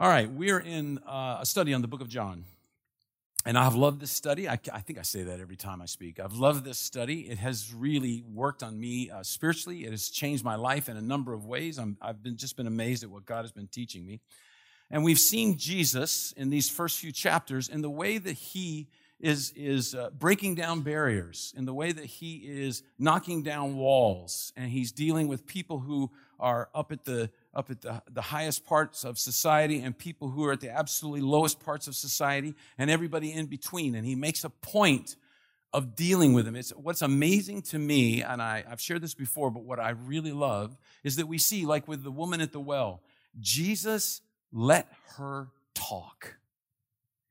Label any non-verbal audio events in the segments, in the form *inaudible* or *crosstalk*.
All right, we're in uh, a study on the book of John. And I've loved this study. I, I, think I say that every time I speak. I've loved this study. It has really worked on me uh, spiritually. It has changed my life in a number of ways. i have been just been amazed at what God has been teaching me. And we've seen Jesus in these first few chapters in the way that he is, is uh, breaking down barriers, in the way that he is knocking down walls, and he's dealing with people who are up at the up at the, the highest parts of society and people who are at the absolutely lowest parts of society and everybody in between. And he makes a point of dealing with them. It's what's amazing to me, and I, I've shared this before, but what I really love is that we see, like with the woman at the well, Jesus let her talk.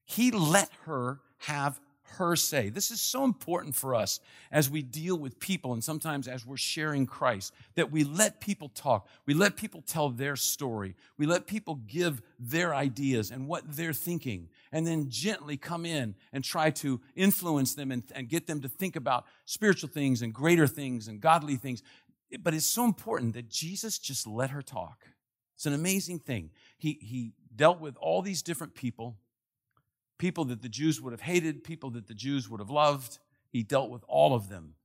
He let her have her say. This is so important for us as we deal with people and sometimes as we're sharing Christ that we let people talk. We let people tell their story. We let people give their ideas and what they're thinking and then gently come in and try to influence them and, and get them to think about spiritual things and greater things and godly things. But it's so important that Jesus just let her talk. It's an amazing thing. He, he dealt with all these different people people that the Jews would have hated, people that the Jews would have loved. He dealt with all of them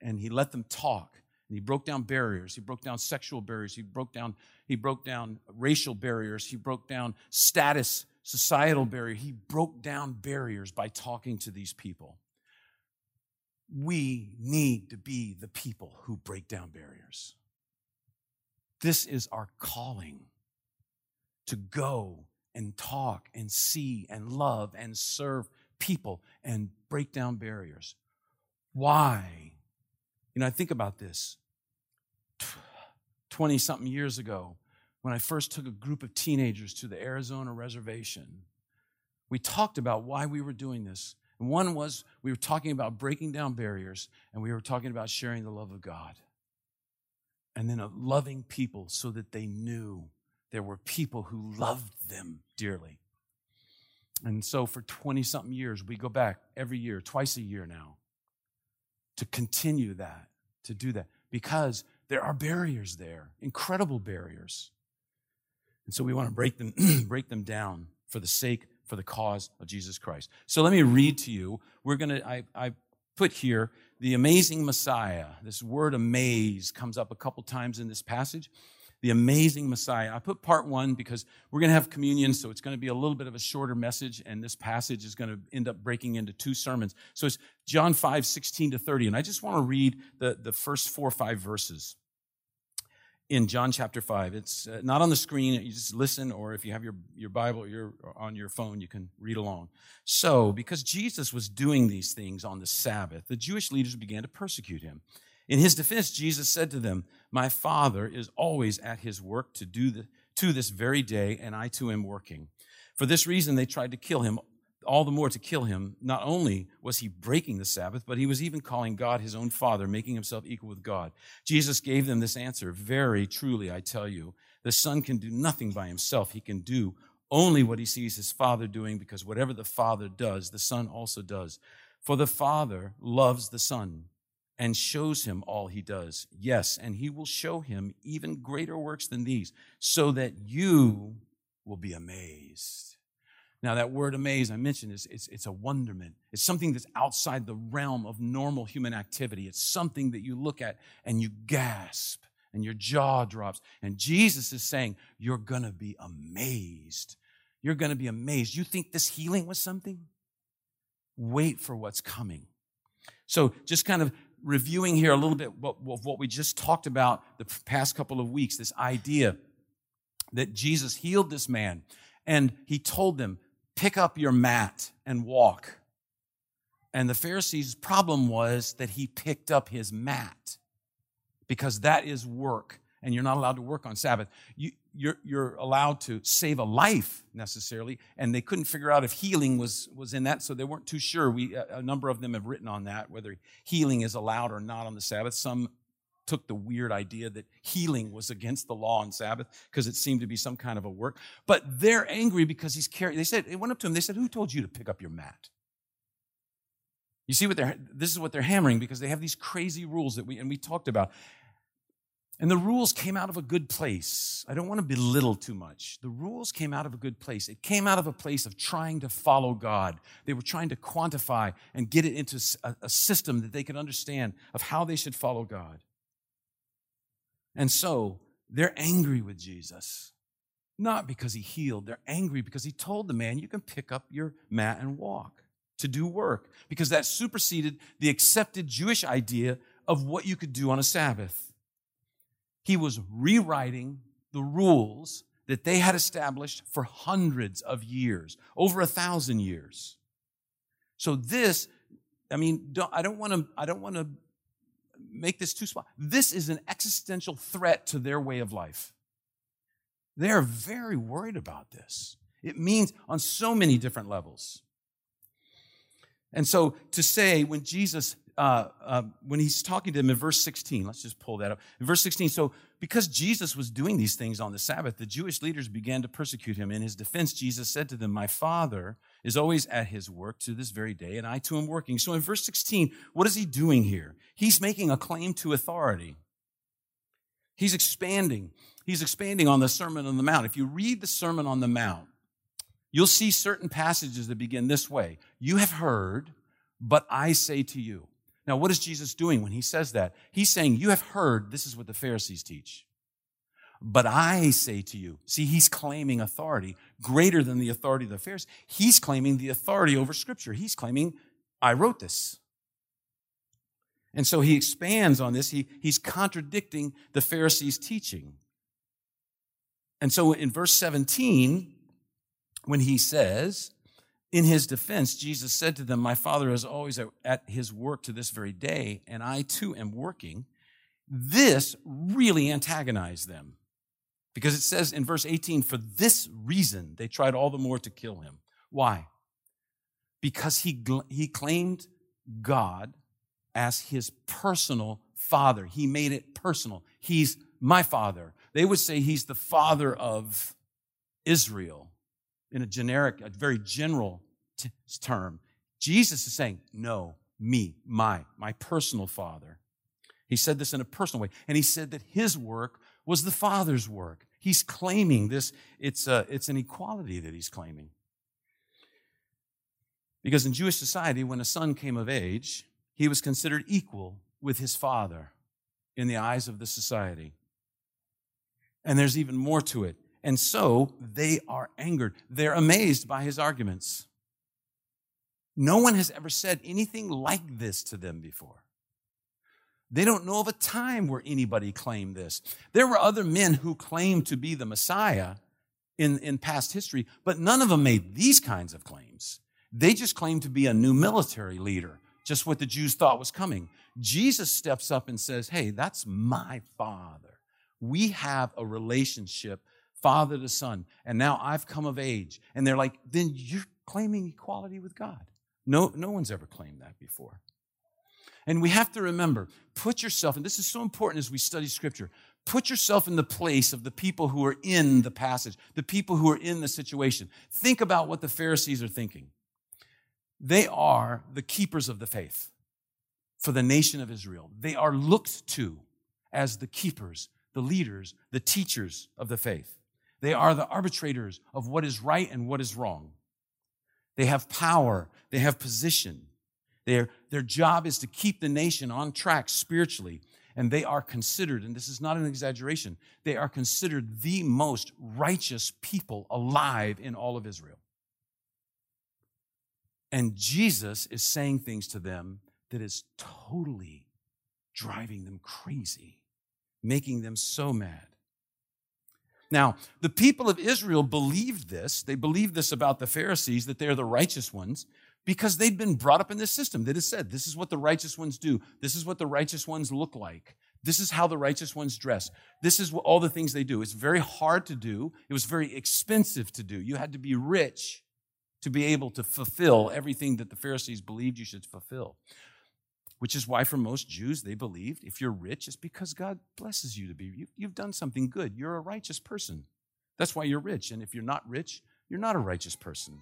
and he let them talk. And he broke down barriers. He broke down sexual barriers. He broke down, he broke down racial barriers. He broke down status, societal barriers. He broke down barriers by talking to these people. We need to be the people who break down barriers. This is our calling to go and talk and see and love and serve people and break down barriers. Why? You know, I think about this. 20 something years ago, when I first took a group of teenagers to the Arizona reservation, we talked about why we were doing this. And one was we were talking about breaking down barriers, and we were talking about sharing the love of God. And then of loving people so that they knew there were people who loved them dearly. And so for 20 something years, we go back every year, twice a year now, to continue that, to do that, because there are barriers there, incredible barriers. And so we want to break them, *clears throat* break them down for the sake, for the cause of Jesus Christ. So let me read to you. We're going to, I, I put here the amazing Messiah. This word amaze comes up a couple times in this passage the amazing Messiah. I put part one because we're going to have communion, so it's going to be a little bit of a shorter message, and this passage is going to end up breaking into two sermons. So it's John 5, 16 to 30. And I just want to read the, the first four or five verses in John chapter 5. It's uh, not on the screen. You just listen, or if you have your, your Bible or on your phone, you can read along. So, because Jesus was doing these things on the Sabbath, the Jewish leaders began to persecute him. In his defense, Jesus said to them, My Father is always at his work to do the, to this very day, and I too am working. For this reason, they tried to kill him, all the more to kill him. Not only was he breaking the Sabbath, but he was even calling God his own Father, making himself equal with God. Jesus gave them this answer Very truly, I tell you, the Son can do nothing by himself. He can do only what he sees his Father doing, because whatever the Father does, the Son also does. For the Father loves the Son and shows him all he does. Yes, and he will show him even greater works than these, so that you will be amazed. Now, that word amazed I mentioned is it's, it's a wonderment. It's something that's outside the realm of normal human activity. It's something that you look at and you gasp and your jaw drops. And Jesus is saying, You're going to be amazed. You're going to be amazed. You think this healing was something? Wait for what's coming. So, just kind of reviewing here a little bit of what we just talked about the past couple of weeks this idea that Jesus healed this man and he told them, Pick up your mat and walk. And the Pharisees' problem was that he picked up his mat because that is work and you're not allowed to work on Sabbath. You, you're, you're allowed to save a life necessarily, and they couldn't figure out if healing was, was in that, so they weren't too sure. We, a number of them have written on that, whether healing is allowed or not on the Sabbath. Some took the weird idea that healing was against the law on Sabbath because it seemed to be some kind of a work. But they're angry because he's carrying, they said, it went up to him, they said, Who told you to pick up your mat? You see what they're, this is what they're hammering because they have these crazy rules that we, and we talked about. And the rules came out of a good place. I don't want to belittle too much. The rules came out of a good place. It came out of a place of trying to follow God. They were trying to quantify and get it into a, a system that they could understand of how they should follow God. And so they're angry with Jesus. Not because he healed, they're angry because he told the man, You can pick up your mat and walk to do work, because that superseded the accepted Jewish idea of what you could do on a Sabbath. He was rewriting the rules that they had established for hundreds of years, over a thousand years. So this, I mean, don't, I don't want to, I don't want to make this too small. This is an existential threat to their way of life. They're very worried about this. It means on so many different levels. And so to say when Jesus uh, uh, when he's talking to them in verse 16, let's just pull that up. In verse 16, so because Jesus was doing these things on the Sabbath, the Jewish leaders began to persecute him. In his defense, Jesus said to them, My Father is always at his work to this very day, and I too am working. So in verse 16, what is he doing here? He's making a claim to authority. He's expanding. He's expanding on the Sermon on the Mount. If you read the Sermon on the Mount, you'll see certain passages that begin this way You have heard, but I say to you. Now, what is Jesus doing when he says that? He's saying, You have heard, this is what the Pharisees teach. But I say to you, see, he's claiming authority greater than the authority of the Pharisees. He's claiming the authority over Scripture. He's claiming, I wrote this. And so he expands on this. He, he's contradicting the Pharisees' teaching. And so in verse 17, when he says, in his defense, Jesus said to them, My Father is always at his work to this very day, and I too am working. This really antagonized them because it says in verse 18, For this reason they tried all the more to kill him. Why? Because he, he claimed God as his personal father. He made it personal. He's my father. They would say he's the father of Israel in a generic, a very general t- term. Jesus is saying, no, me, my, my personal father. He said this in a personal way. And he said that his work was the Father's work. He's claiming this, it's, a, it's an equality that he's claiming. Because in Jewish society, when a son came of age, he was considered equal with his father in the eyes of the society. And there's even more to it. And so they are angered. They're amazed by his arguments. No one has ever said anything like this to them before. They don't know of a time where anybody claimed this. There were other men who claimed to be the Messiah in, in past history, but none of them made these kinds of claims. They just claimed to be a new military leader, just what the Jews thought was coming. Jesus steps up and says, Hey, that's my father. We have a relationship father to son. And now I've come of age. And they're like, then you're claiming equality with God. No, no one's ever claimed that before. And we have to remember, put yourself, and this is so important as we study scripture, put yourself in the place of the people who are in the passage, the people who are in the situation. Think about what the Pharisees are thinking. They are the keepers of the faith for the nation of Israel. They are looked to as the keepers, the leaders, the teachers of the faith. They are the arbitrators of what is right and what is wrong. They have power, they have position. Their, their job is to keep the nation on track spiritually. And they are considered, and this is not an exaggeration, they are considered the most righteous people alive in all of Israel. And Jesus is saying things to them that is totally driving them crazy, making them so mad. Now, the people of Israel believed this. They believed this about the Pharisees, that they're the righteous ones, because they'd been brought up in this system that has said, this is what the righteous ones do. This is what the righteous ones look like. This is how the righteous ones dress. This is what, all the things they do. It's very hard to do. It was very expensive to do. You had to be rich to be able to fulfill everything that the Pharisees believed you should fulfill which is why for most Jews, they believed if you're rich, it's because God blesses you to be. You, have done something good. You're a righteous person. That's why you're rich. And if you're not rich, you're not a righteous person.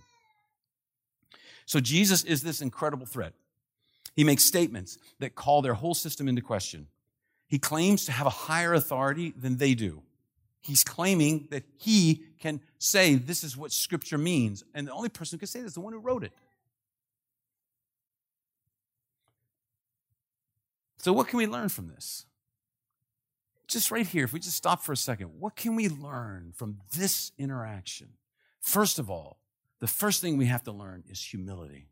So Jesus is this incredible threat. He makes statements that call their whole system into question. He claims to have a higher authority than they do. He's claiming that he can say this is what Scripture means. And the only person who can say this is the one who wrote it. So, what can we learn from this? Just right here, if we just stop for a second, what can we learn from this interaction? First of all, the first thing we have to learn is humility.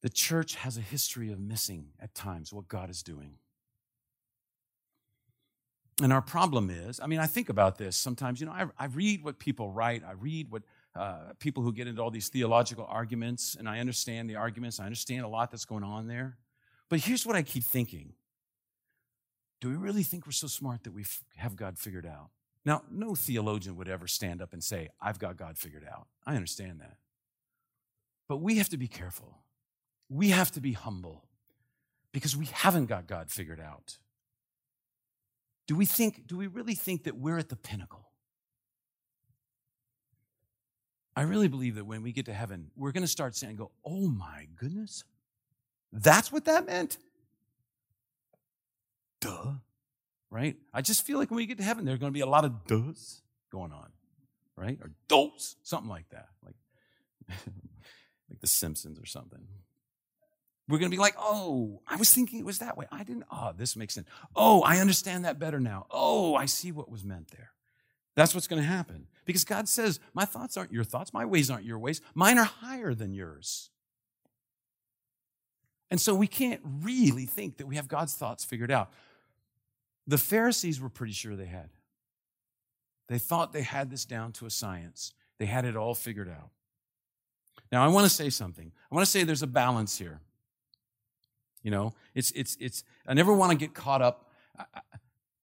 The church has a history of missing at times what God is doing. And our problem is, I mean, I think about this sometimes, you know, I, I read what people write, I read what uh, people who get into all these theological arguments, and I understand the arguments, I understand a lot that's going on there. But here's what I keep thinking Do we really think we're so smart that we have God figured out? Now, no theologian would ever stand up and say, I've got God figured out. I understand that. But we have to be careful. We have to be humble because we haven't got God figured out. Do we think, do we really think that we're at the pinnacle? I really believe that when we get to heaven, we're going to start saying, go, oh my goodness, that's what that meant? Duh. Right? I just feel like when we get to heaven, there's going to be a lot of duhs going on, right? Or dos, something like that. Like, *laughs* like the Simpsons or something. We're going to be like, oh, I was thinking it was that way. I didn't. Oh, this makes sense. Oh, I understand that better now. Oh, I see what was meant there. That's what's going to happen. Because God says, my thoughts aren't your thoughts, my ways aren't your ways, mine are higher than yours. And so we can't really think that we have God's thoughts figured out. The Pharisees were pretty sure they had. They thought they had this down to a science, they had it all figured out. Now, I want to say something. I want to say there's a balance here. You know, it's, it's, it's, I never want to get caught up. I,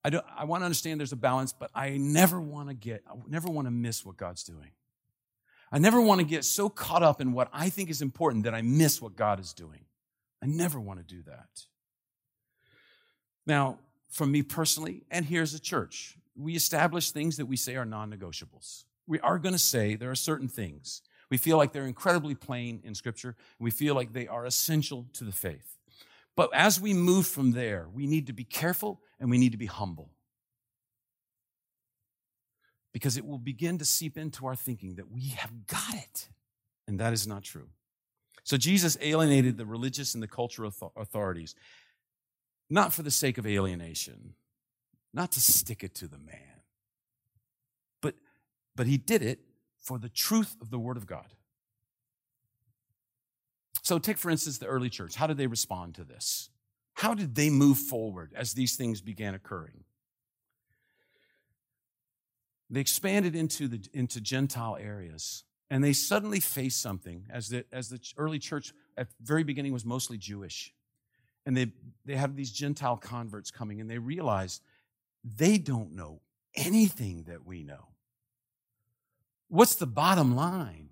I, don't, I want to understand there's a balance, but I never want to get, I never want to miss what God's doing. I never want to get so caught up in what I think is important that I miss what God is doing. I never want to do that. Now, from me personally, and here's a church, we establish things that we say are non negotiables. We are going to say there are certain things. We feel like they're incredibly plain in Scripture, we feel like they are essential to the faith. But as we move from there, we need to be careful and we need to be humble. Because it will begin to seep into our thinking that we have got it. And that is not true. So Jesus alienated the religious and the cultural authorities, not for the sake of alienation, not to stick it to the man, but, but he did it for the truth of the Word of God. So, take for instance the early church. How did they respond to this? How did they move forward as these things began occurring? They expanded into, the, into Gentile areas, and they suddenly faced something as the, as the early church at the very beginning was mostly Jewish. And they, they have these Gentile converts coming, and they realized they don't know anything that we know. What's the bottom line?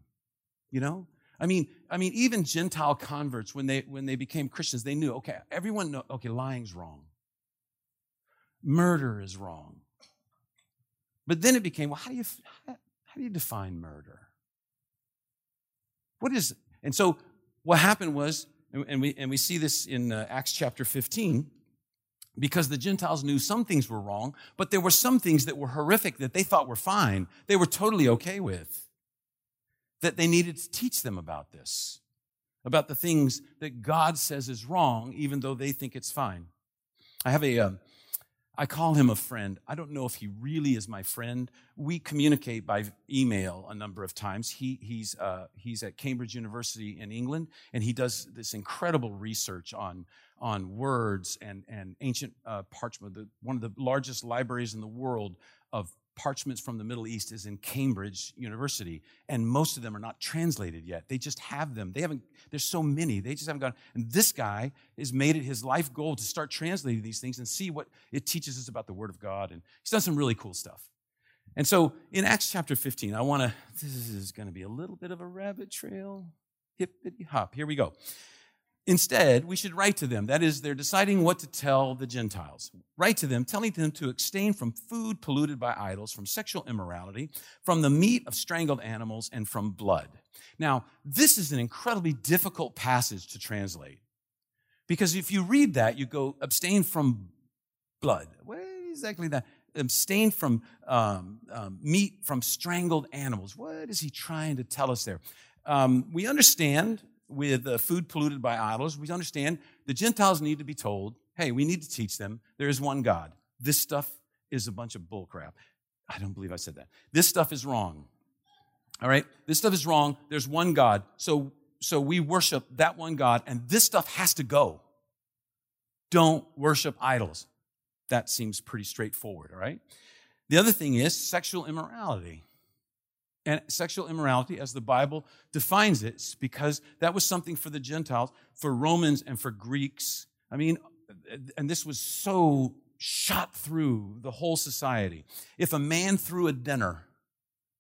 You know, I mean, I mean, even Gentile converts, when they when they became Christians, they knew, okay, everyone know, okay, lying's wrong. Murder is wrong. But then it became, well, how do you how do you define murder? What is it? and so what happened was, and we and we see this in uh, Acts chapter 15, because the Gentiles knew some things were wrong, but there were some things that were horrific that they thought were fine. They were totally okay with that they needed to teach them about this, about the things that God says is wrong, even though they think it's fine. I have a, um, I call him a friend. I don't know if he really is my friend. We communicate by email a number of times. He, he's, uh, he's at Cambridge University in England, and he does this incredible research on, on words and, and ancient uh, parchment. The, one of the largest libraries in the world of parchments from the Middle East is in Cambridge University, and most of them are not translated yet. They just have them. They haven't, there's so many, they just haven't gone. And this guy has made it his life goal to start translating these things and see what it teaches us about the Word of God. And he's done some really cool stuff. And so in Acts chapter 15, I want to, this is going to be a little bit of a rabbit trail. Hippity hop. Here we go. Instead, we should write to them. That is, they're deciding what to tell the Gentiles. Write to them, telling them to abstain from food polluted by idols, from sexual immorality, from the meat of strangled animals, and from blood. Now, this is an incredibly difficult passage to translate Because if you read that, you go, abstain from blood. What exactly that? Abstain from um, um, meat from strangled animals. What is he trying to tell us there? Um, we understand with uh, food polluted by idols, we understand the Gentiles need to be told, hey, we need to teach them there is one God. This stuff is a bunch of bullcrap. I don't believe I said that. This stuff is wrong. All right? This stuff is wrong. There's one God. So, so we worship that one God, and this stuff has to go. Don't worship idols. That seems pretty straightforward, all right? The other thing is sexual immorality. And sexual immorality, as the Bible defines it, because that was something for the Gentiles, for Romans, and for Greeks. I mean, and this was so shot through the whole society. If a man threw a dinner,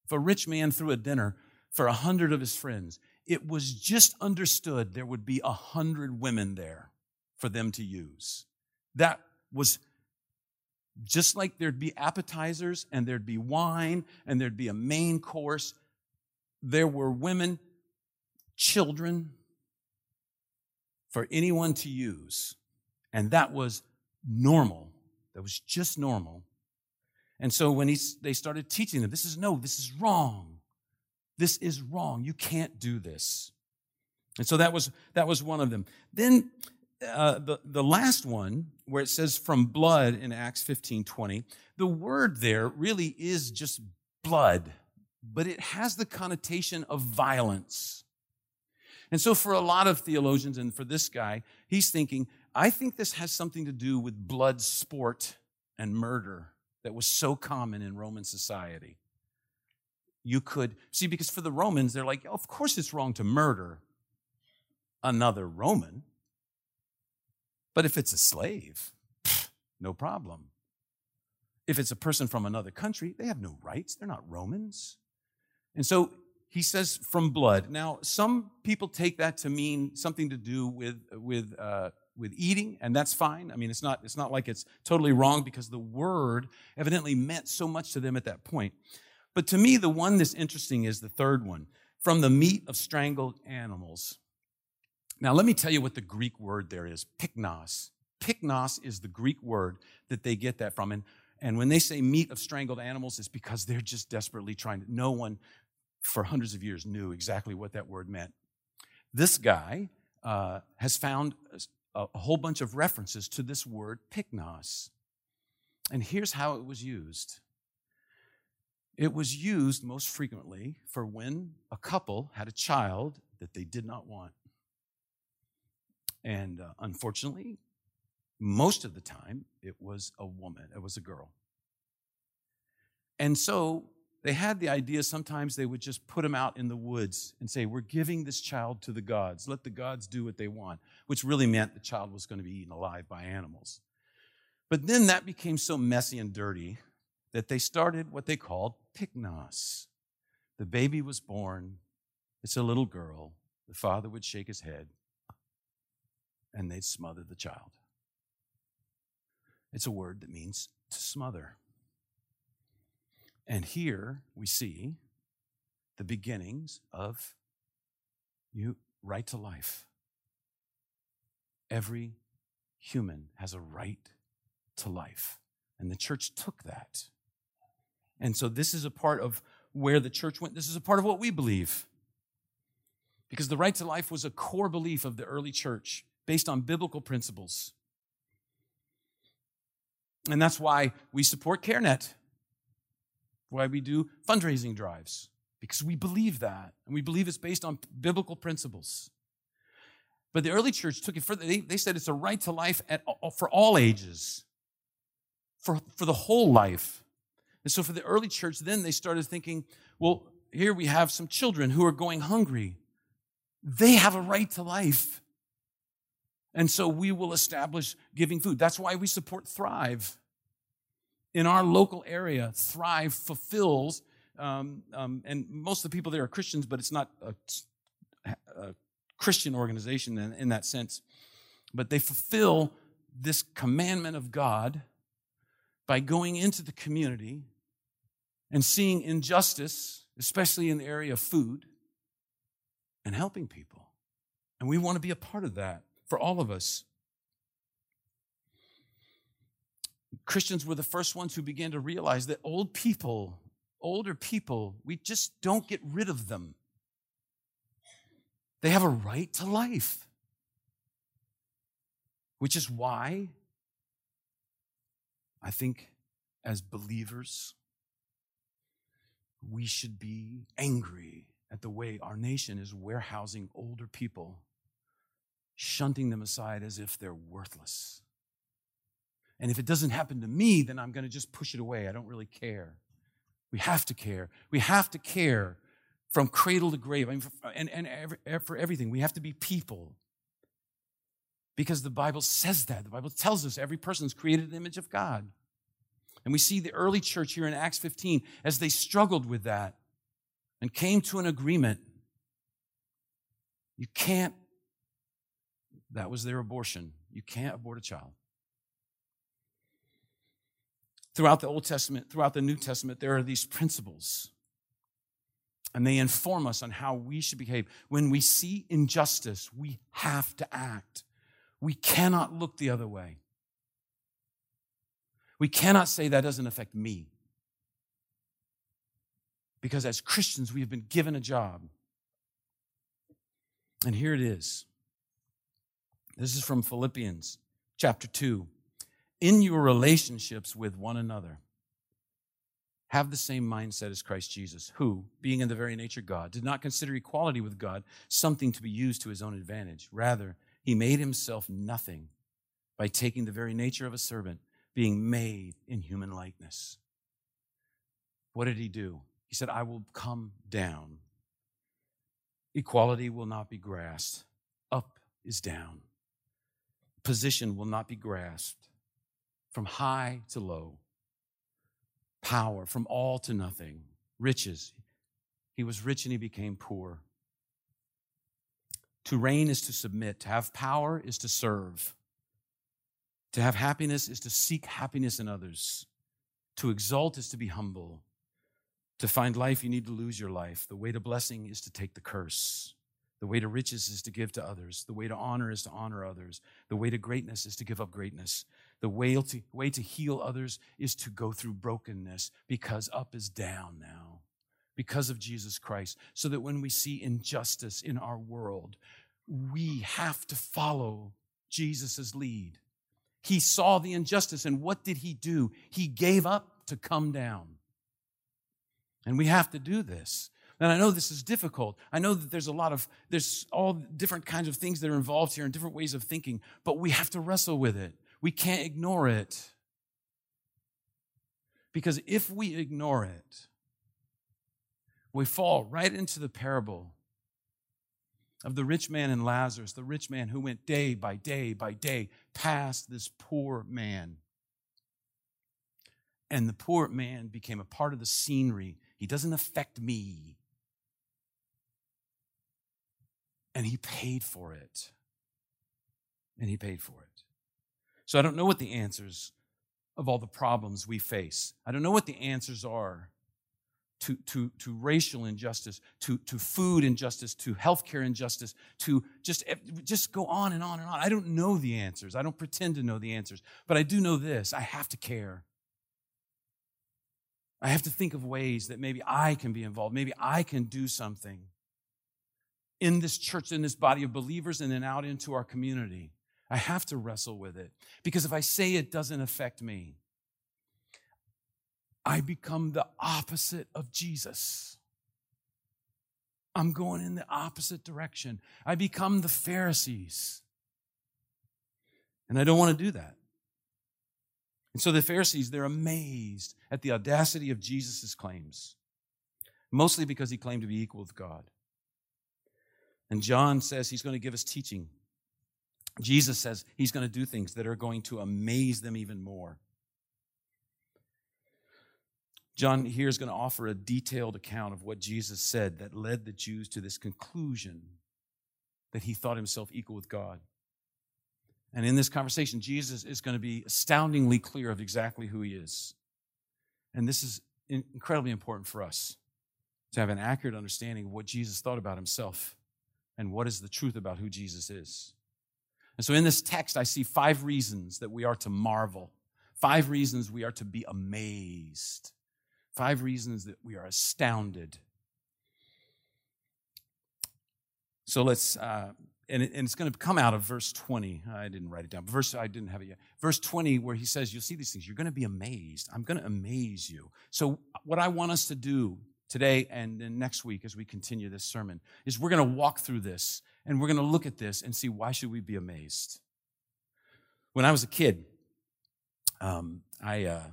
if a rich man threw a dinner for a hundred of his friends, it was just understood there would be a hundred women there for them to use. That was just like there'd be appetizers and there'd be wine and there'd be a main course, there were women, children for anyone to use. And that was normal. That was just normal. And so when he, they started teaching them, this is no, this is wrong. This is wrong. You can't do this. And so that was, that was one of them. Then uh, the, the last one, where it says from blood in Acts 15 20, the word there really is just blood, but it has the connotation of violence. And so, for a lot of theologians, and for this guy, he's thinking, I think this has something to do with blood sport and murder that was so common in Roman society. You could see, because for the Romans, they're like, of course it's wrong to murder another Roman. But if it's a slave, no problem. If it's a person from another country, they have no rights. They're not Romans. And so he says from blood. Now, some people take that to mean something to do with, with, uh, with eating, and that's fine. I mean, it's not, it's not like it's totally wrong because the word evidently meant so much to them at that point. But to me, the one that's interesting is the third one from the meat of strangled animals. Now, let me tell you what the Greek word there is pyknos. Pyknos is the Greek word that they get that from. And, and when they say meat of strangled animals, it's because they're just desperately trying to. No one for hundreds of years knew exactly what that word meant. This guy uh, has found a, a whole bunch of references to this word pyknos. And here's how it was used it was used most frequently for when a couple had a child that they did not want. And uh, unfortunately, most of the time, it was a woman, it was a girl. And so they had the idea sometimes they would just put him out in the woods and say, We're giving this child to the gods. Let the gods do what they want, which really meant the child was going to be eaten alive by animals. But then that became so messy and dirty that they started what they called pyknos. The baby was born, it's a little girl. The father would shake his head and they'd smother the child. It's a word that means to smother. And here we see the beginnings of you right to life. Every human has a right to life. And the church took that. And so this is a part of where the church went. This is a part of what we believe. Because the right to life was a core belief of the early church based on biblical principles. And that's why we support CareNet, why we do fundraising drives, because we believe that, and we believe it's based on biblical principles. But the early church took it further. They, they said it's a right to life at, for all ages, for, for the whole life. And so for the early church, then they started thinking, well, here we have some children who are going hungry. They have a right to life. And so we will establish giving food. That's why we support Thrive. In our local area, Thrive fulfills, um, um, and most of the people there are Christians, but it's not a, a Christian organization in, in that sense. But they fulfill this commandment of God by going into the community and seeing injustice, especially in the area of food, and helping people. And we want to be a part of that for all of us. Christians were the first ones who began to realize that old people, older people, we just don't get rid of them. They have a right to life, which is why I think as believers, we should be angry at the way our nation is warehousing older people shunting them aside as if they're worthless. And if it doesn't happen to me, then I'm going to just push it away. I don't really care. We have to care. We have to care from cradle to grave I mean, for, and, and every, for everything. We have to be people. Because the Bible says that. The Bible tells us every person is created in the image of God. And we see the early church here in Acts 15 as they struggled with that and came to an agreement. You can't, that was their abortion. You can't abort a child. Throughout the Old Testament, throughout the New Testament, there are these principles. And they inform us on how we should behave. When we see injustice, we have to act. We cannot look the other way. We cannot say that doesn't affect me. Because as Christians, we have been given a job. And here it is. This is from Philippians chapter 2. In your relationships with one another, have the same mindset as Christ Jesus, who, being in the very nature of God, did not consider equality with God something to be used to his own advantage. Rather, he made himself nothing by taking the very nature of a servant, being made in human likeness. What did he do? He said, I will come down. Equality will not be grasped. Up is down. Position will not be grasped. From high to low. Power from all to nothing. Riches. He was rich and he became poor. To reign is to submit. To have power is to serve. To have happiness is to seek happiness in others. To exalt is to be humble. To find life, you need to lose your life. The way to blessing is to take the curse. The way to riches is to give to others. The way to honor is to honor others. The way to greatness is to give up greatness. The way to, way to heal others is to go through brokenness because up is down now because of Jesus Christ. So that when we see injustice in our world, we have to follow Jesus' lead. He saw the injustice, and what did he do? He gave up to come down. And we have to do this. And I know this is difficult. I know that there's a lot of, there's all different kinds of things that are involved here and different ways of thinking, but we have to wrestle with it. We can't ignore it. Because if we ignore it, we fall right into the parable of the rich man and Lazarus, the rich man who went day by day by day past this poor man. And the poor man became a part of the scenery he doesn't affect me. And he paid for it. And he paid for it. So I don't know what the answers of all the problems we face. I don't know what the answers are to, to, to racial injustice, to, to food injustice, to healthcare injustice, to just, just go on and on and on. I don't know the answers. I don't pretend to know the answers. But I do know this I have to care. I have to think of ways that maybe I can be involved. Maybe I can do something in this church, in this body of believers, and then out into our community. I have to wrestle with it because if I say it doesn't affect me, I become the opposite of Jesus. I'm going in the opposite direction. I become the Pharisees. And I don't want to do that. And so the Pharisees, they're amazed at the audacity of Jesus' claims, mostly because he claimed to be equal with God. And John says he's going to give us teaching. Jesus says he's going to do things that are going to amaze them even more. John here is going to offer a detailed account of what Jesus said that led the Jews to this conclusion that he thought himself equal with God. And in this conversation, Jesus is going to be astoundingly clear of exactly who he is. And this is incredibly important for us to have an accurate understanding of what Jesus thought about himself and what is the truth about who Jesus is. And so in this text, I see five reasons that we are to marvel. Five reasons we are to be amazed. Five reasons that we are astounded. So let's, uh, and, it, and, it's going to come out of verse 20. I didn't write it down. Verse, I didn't have it yet. Verse 20, where he says, You'll see these things. You're going to be amazed. I'm going to amaze you. So, what I want us to do today and then next week as we continue this sermon is we're going to walk through this and we're going to look at this and see why should we be amazed. When I was a kid, um, I uh,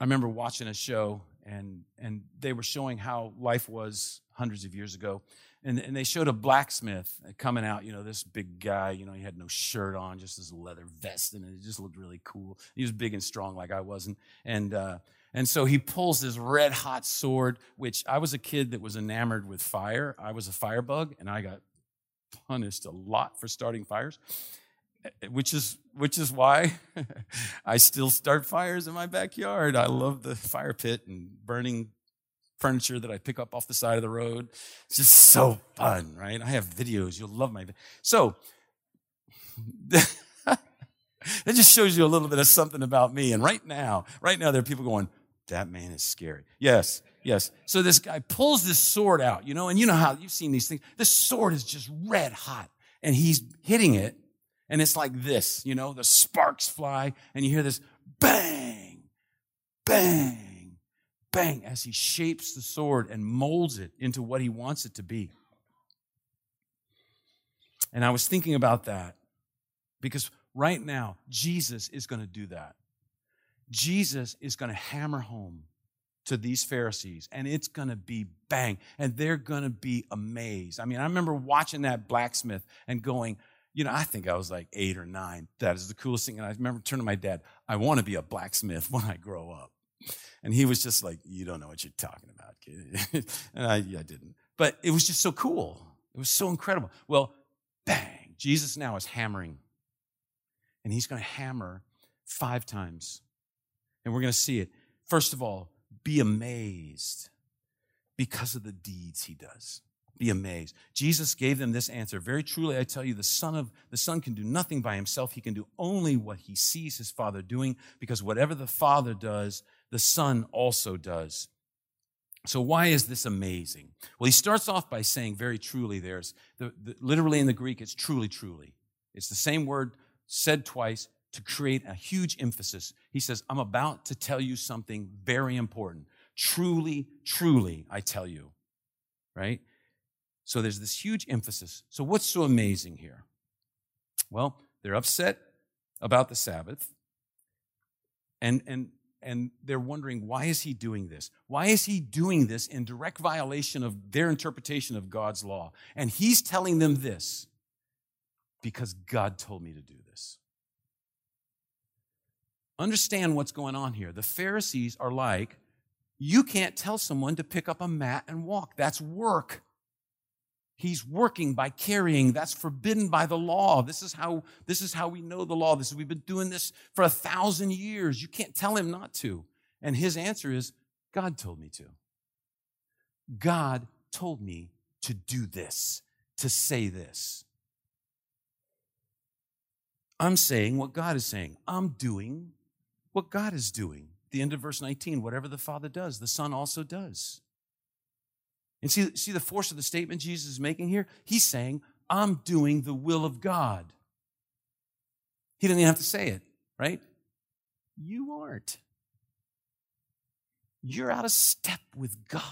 I remember watching a show and and they were showing how life was hundreds of years ago and, and they showed a blacksmith coming out, you know, this big guy, you know, he had no shirt on, just this leather vest, and it just looked really cool. He was big and strong like I wasn't. And, uh, and so he pulls this red hot sword, which I was a kid that was enamored with fire. I was a firebug, and I got punished a lot for starting fires eh, which is which is why *laughs* I still start fires in my backyard. I love the fire pit and burning furniture that I pick up off the side of the road. It's just so fun, right? I have videos. You'll love my. So *laughs* that just shows you a little bit of something about me. And right now, right now, there are people going, "That man is scary." Yes, yes. So this guy pulls this sword out, you know, and you know how you've seen these things. This sword is just red hot, and he's hitting it, and it's like this, you know, the sparks fly, and you hear this bang, bang bang, as he shapes the sword and molds it into what he wants it to be. And I was thinking about that because right now, Jesus is going to do that. Jesus is going to hammer home to these Pharisees, and it's going to be bang, and they're going to be amazed. I mean, I remember watching that blacksmith and going, you know, I think I was like eight or nine. That is the coolest thing. And I remember turning to my dad, I want to be a blacksmith *laughs* when I grow up. And he was just like, You don't know what you're talking about, kid. *laughs* and I, yeah, I didn't. But it was just so cool. It was so incredible. Well, bang, Jesus now is hammering. And he's going to hammer five times. And we're going to see it. First of all, be amazed because of the deeds he does. Be amazed. Jesus gave them this answer. Very truly, I tell you, the Son of the Son can do nothing by himself. He can do only what he sees his Father doing, because whatever the Father does, the Son also does. So, why is this amazing? Well, he starts off by saying, very truly, there's the, the, literally in the Greek, it's truly, truly. It's the same word said twice to create a huge emphasis. He says, I'm about to tell you something very important. Truly, truly, I tell you. Right? So, there's this huge emphasis. So, what's so amazing here? Well, they're upset about the Sabbath. And, and and they're wondering why is he doing this why is he doing this in direct violation of their interpretation of god's law and he's telling them this because god told me to do this understand what's going on here the pharisees are like you can't tell someone to pick up a mat and walk that's work He's working by carrying. That's forbidden by the law. This is how, this is how we know the law. This is, we've been doing this for a thousand years. You can't tell him not to. And his answer is, God told me to. God told me to do this, to say this. I'm saying what God is saying. I'm doing what God is doing. The end of verse 19, whatever the Father does, the Son also does. And see, see the force of the statement Jesus is making here? He's saying, I'm doing the will of God. He didn't even have to say it, right? You aren't. You're out of step with God.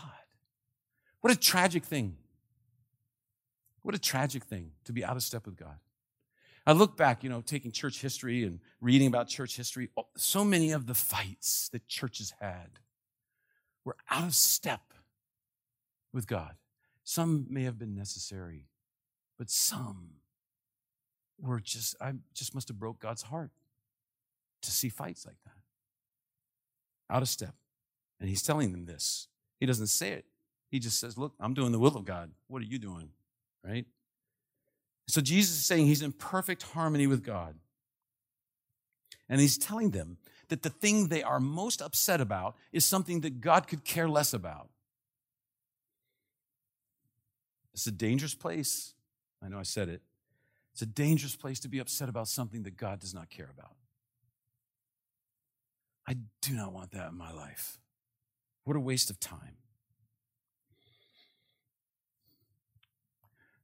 What a tragic thing. What a tragic thing to be out of step with God. I look back, you know, taking church history and reading about church history. Oh, so many of the fights that churches had were out of step with God. Some may have been necessary, but some were just, I just must have broke God's heart to see fights like that. Out of step. And he's telling them this. He doesn't say it. He just says, Look, I'm doing the will of God. What are you doing? Right? So Jesus is saying he's in perfect harmony with God. And he's telling them that the thing they are most upset about is something that God could care less about. It's a dangerous place. I know I said it. It's a dangerous place to be upset about something that God does not care about. I do not want that in my life. What a waste of time.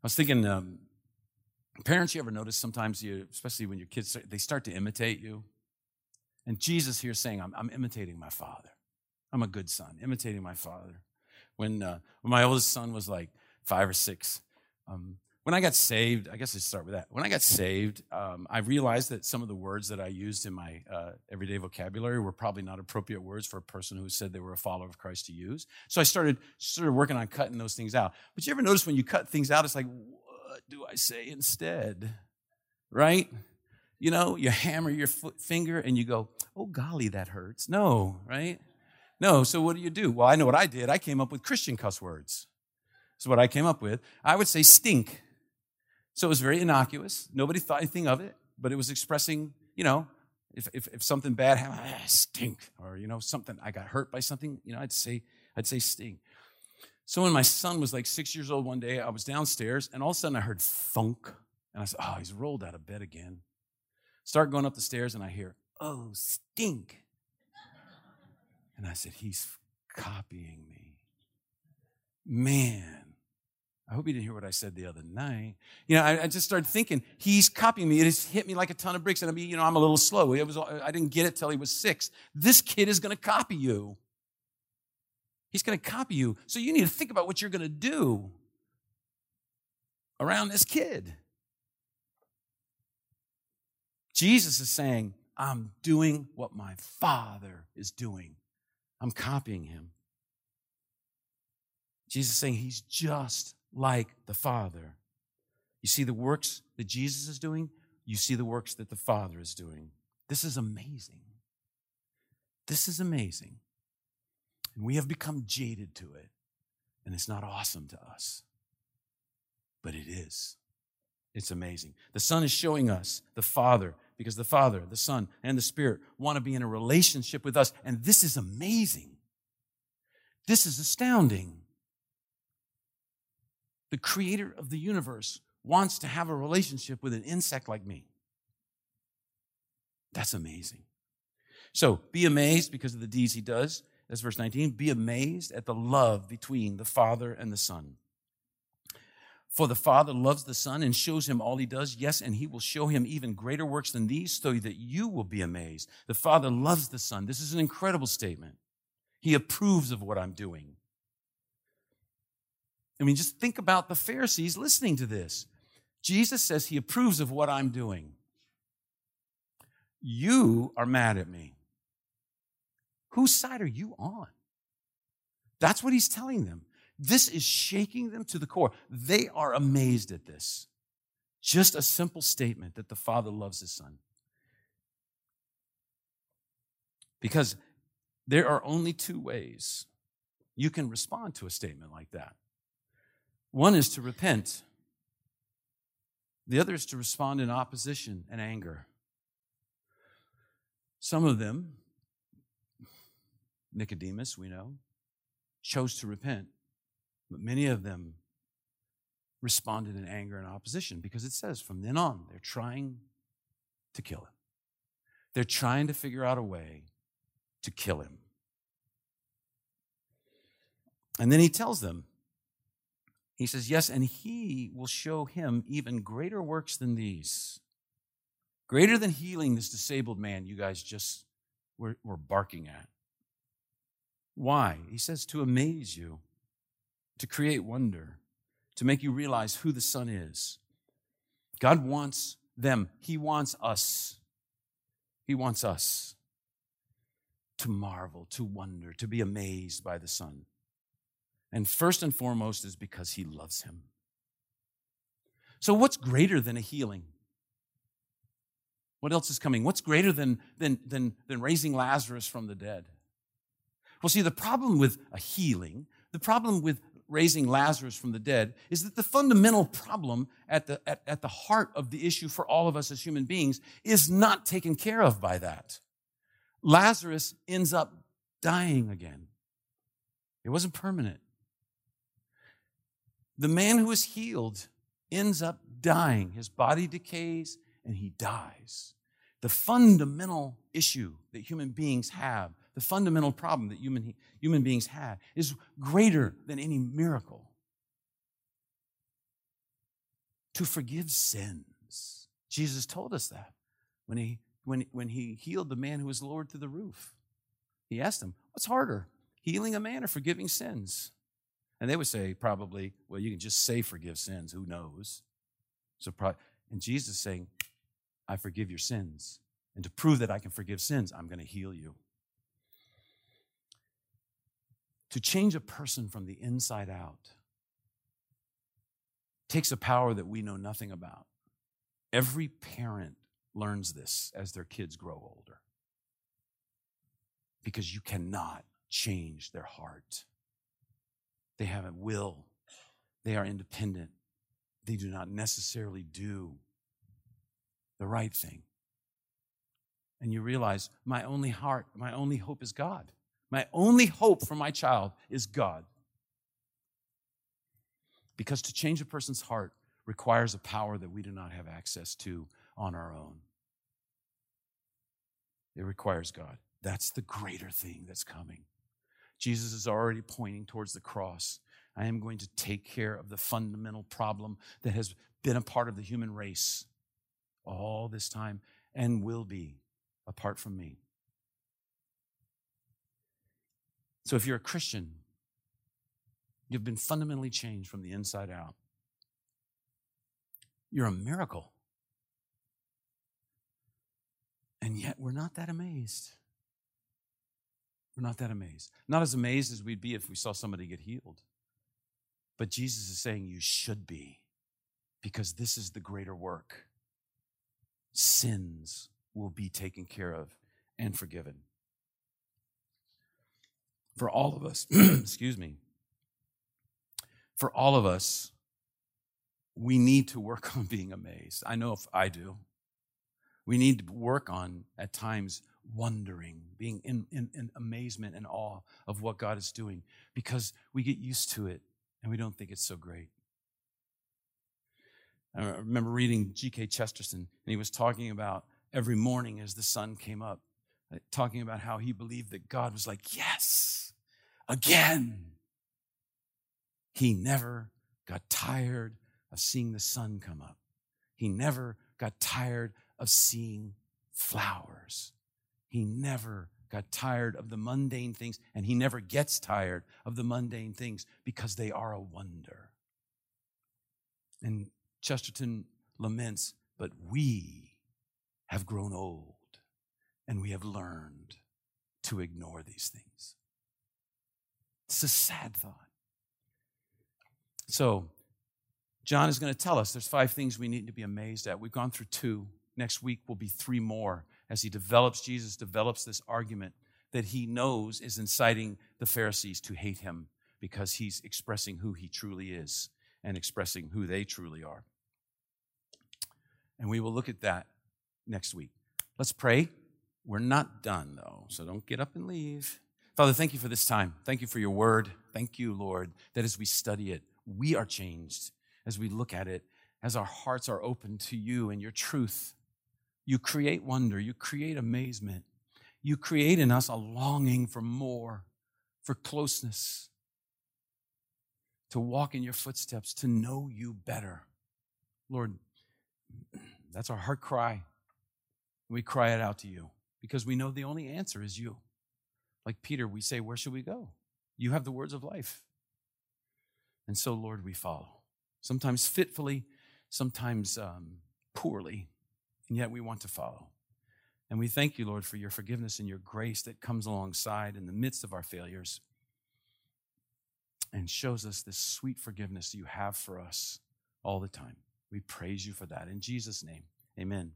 I was thinking, um, parents, you ever notice sometimes you, especially when your kids, they start to imitate you? And Jesus here saying, I'm, I'm imitating my father. I'm a good son, imitating my father. When, uh, when my oldest son was like five or six, um, when I got saved, I guess I start with that. When I got saved, um, I realized that some of the words that I used in my uh, everyday vocabulary were probably not appropriate words for a person who said they were a follower of Christ to use. So I started sort of working on cutting those things out. But you ever notice when you cut things out, it's like, what do I say instead? Right? You know, you hammer your foot, finger and you go, oh, golly, that hurts. No, right? No, so what do you do? Well, I know what I did. I came up with Christian cuss words. Is what I came up with. I would say stink so it was very innocuous. Nobody thought anything of it, but it was expressing, you know, if, if, if something bad happened, ah, stink, or, you know, something, I got hurt by something, you know, I'd say, I'd say stink. So when my son was like six years old one day, I was downstairs and all of a sudden I heard thunk. And I said, oh, he's rolled out of bed again. Start going up the stairs and I hear, oh, stink. And I said, he's copying me. Man, I hope you didn't hear what I said the other night. You know, I, I, just started thinking, he's copying me. It hit me like a ton of bricks. And I mean, you know, I'm a little slow. It was, I didn't get it till he was six. This kid is going to copy you. He's going to copy you. So you need to think about what you're going to do around this kid. Jesus is saying, I'm doing what my father is doing. I'm copying him. Jesus is saying he's just like the Father. You see the works that Jesus is doing, you see the works that the Father is doing. This is amazing. This is amazing. And we have become jaded to it, and it's not awesome to us. But it is. It's amazing. The Son is showing us the Father because the Father, the Son, and the Spirit want to be in a relationship with us. And this is amazing. This is astounding the creator of the universe wants to have a relationship with an insect like me. That's amazing. So be amazed because of the deeds he does. That's verse 19. Be amazed at the love between the Father and the Son. For the Father loves the Son and shows him all he does. Yes, and he will show him even greater works than these so that you will be amazed. The Father loves the Son. This is an incredible statement. He approves of what I'm doing. I mean, just think about the Pharisees listening to this. Jesus says he approves of what I'm doing. You are mad at me. Whose side are you on? That's what he's telling them. This is shaking them to the core. They are amazed at this. Just a simple statement that the Father loves his Son. Because there are only two ways you can respond to a statement like that. One is to repent, the other is to respond in opposition and anger. Some of them, Nicodemus, we know, chose to repent, but many of them responded in anger and opposition because it says from then on they're trying to kill him. They're trying to figure out a way to kill him. And then he tells them, he says, Yes, and he will show him even greater works than these. Greater than healing this disabled man you guys just were, were barking at. Why? He says, To amaze you, to create wonder, to make you realize who the Son is. God wants them, He wants us. He wants us to marvel, to wonder, to be amazed by the Son. And first and foremost is because he loves him. So, what's greater than a healing? What else is coming? What's greater than, than, than, than raising Lazarus from the dead? Well, see, the problem with a healing, the problem with raising Lazarus from the dead, is that the fundamental problem at the, at, at the heart of the issue for all of us as human beings is not taken care of by that. Lazarus ends up dying again. It wasn't permanent. The man who is healed ends up dying. His body decays and he dies. the fundamental issue that human beings have, the fundamental problem that human, human beings have, is greater than any miracle. To forgive sins. Jesus told us that when he, when, when he healed the man who was lowered to the roof. He asked him, What's harder, healing a man or forgiving sins? And they would say, probably, Well, you can just say forgive sins. Who knows? So, and Jesus saying, I forgive your sins. And to prove that I can forgive sins, I'm going to heal you. To change a person from the inside out takes a power that we know nothing about. Every parent learns this as their kids grow older. Because you cannot change their heart. They have a will, they are independent, they do not necessarily do the right thing. And you realize my only heart, my only hope is God. My only hope for my child is God. Because to change a person's heart requires a power that we do not have access to on our own. It requires God. That's the greater thing that's coming. Jesus is already pointing towards the cross. I am going to take care of the fundamental problem that has been a part of the human race all this time and will be apart from me. So if you're a Christian, you've been fundamentally changed from the inside out. You're a miracle. And yet we're not that amazed. We're not that amazed. Not as amazed as we'd be if we saw somebody get healed. But Jesus is saying you should be because this is the greater work. Sins will be taken care of and forgiven. For all of us, *clears throat* excuse me, for all of us, we need to work *laughs* on being amazed. I know if I do. We need to work on, at times, wondering, being in, in, in, amazement and awe of what God is doing because we get used to it and we don't think it's so great. I remember reading G.K. Chesterton, and he was talking about every morning as the sun came up, talking about how he believed that God was like, Yes, again. He never got tired of seeing the sun come up. He never got tired of seeing flowers. He never got tired of the mundane things, and he never gets tired of the mundane things because they are a wonder. And Chesterton laments, but we have grown old and we have learned to ignore these things. It's a sad thought. So, John is going to tell us there's five things we need to be amazed at. We've gone through two. Next week will be three more as he develops, Jesus develops this argument that he knows is inciting the Pharisees to hate him because he's expressing who he truly is and expressing who they truly are. And we will look at that next week. Let's pray. We're not done, though, so don't get up and leave. Father, thank you for this time. Thank you for your word. Thank you, Lord, that as we study it, we are changed as we look at it, as our hearts are open to you and your truth. You create wonder, you create amazement, you create in us a longing for more, for closeness, to walk in your footsteps, to know you better. Lord, that's our heart cry. We cry it out to you because we know the only answer is you. Like Peter, we say, Where should we go? You have the words of life. And so, Lord, we follow. Sometimes fitfully, sometimes um, poorly, and yet we want to follow. And we thank you, Lord, for your forgiveness and your grace that comes alongside in the midst of our failures and shows us this sweet forgiveness you have for us all the time. We praise you for that. In Jesus' name, amen.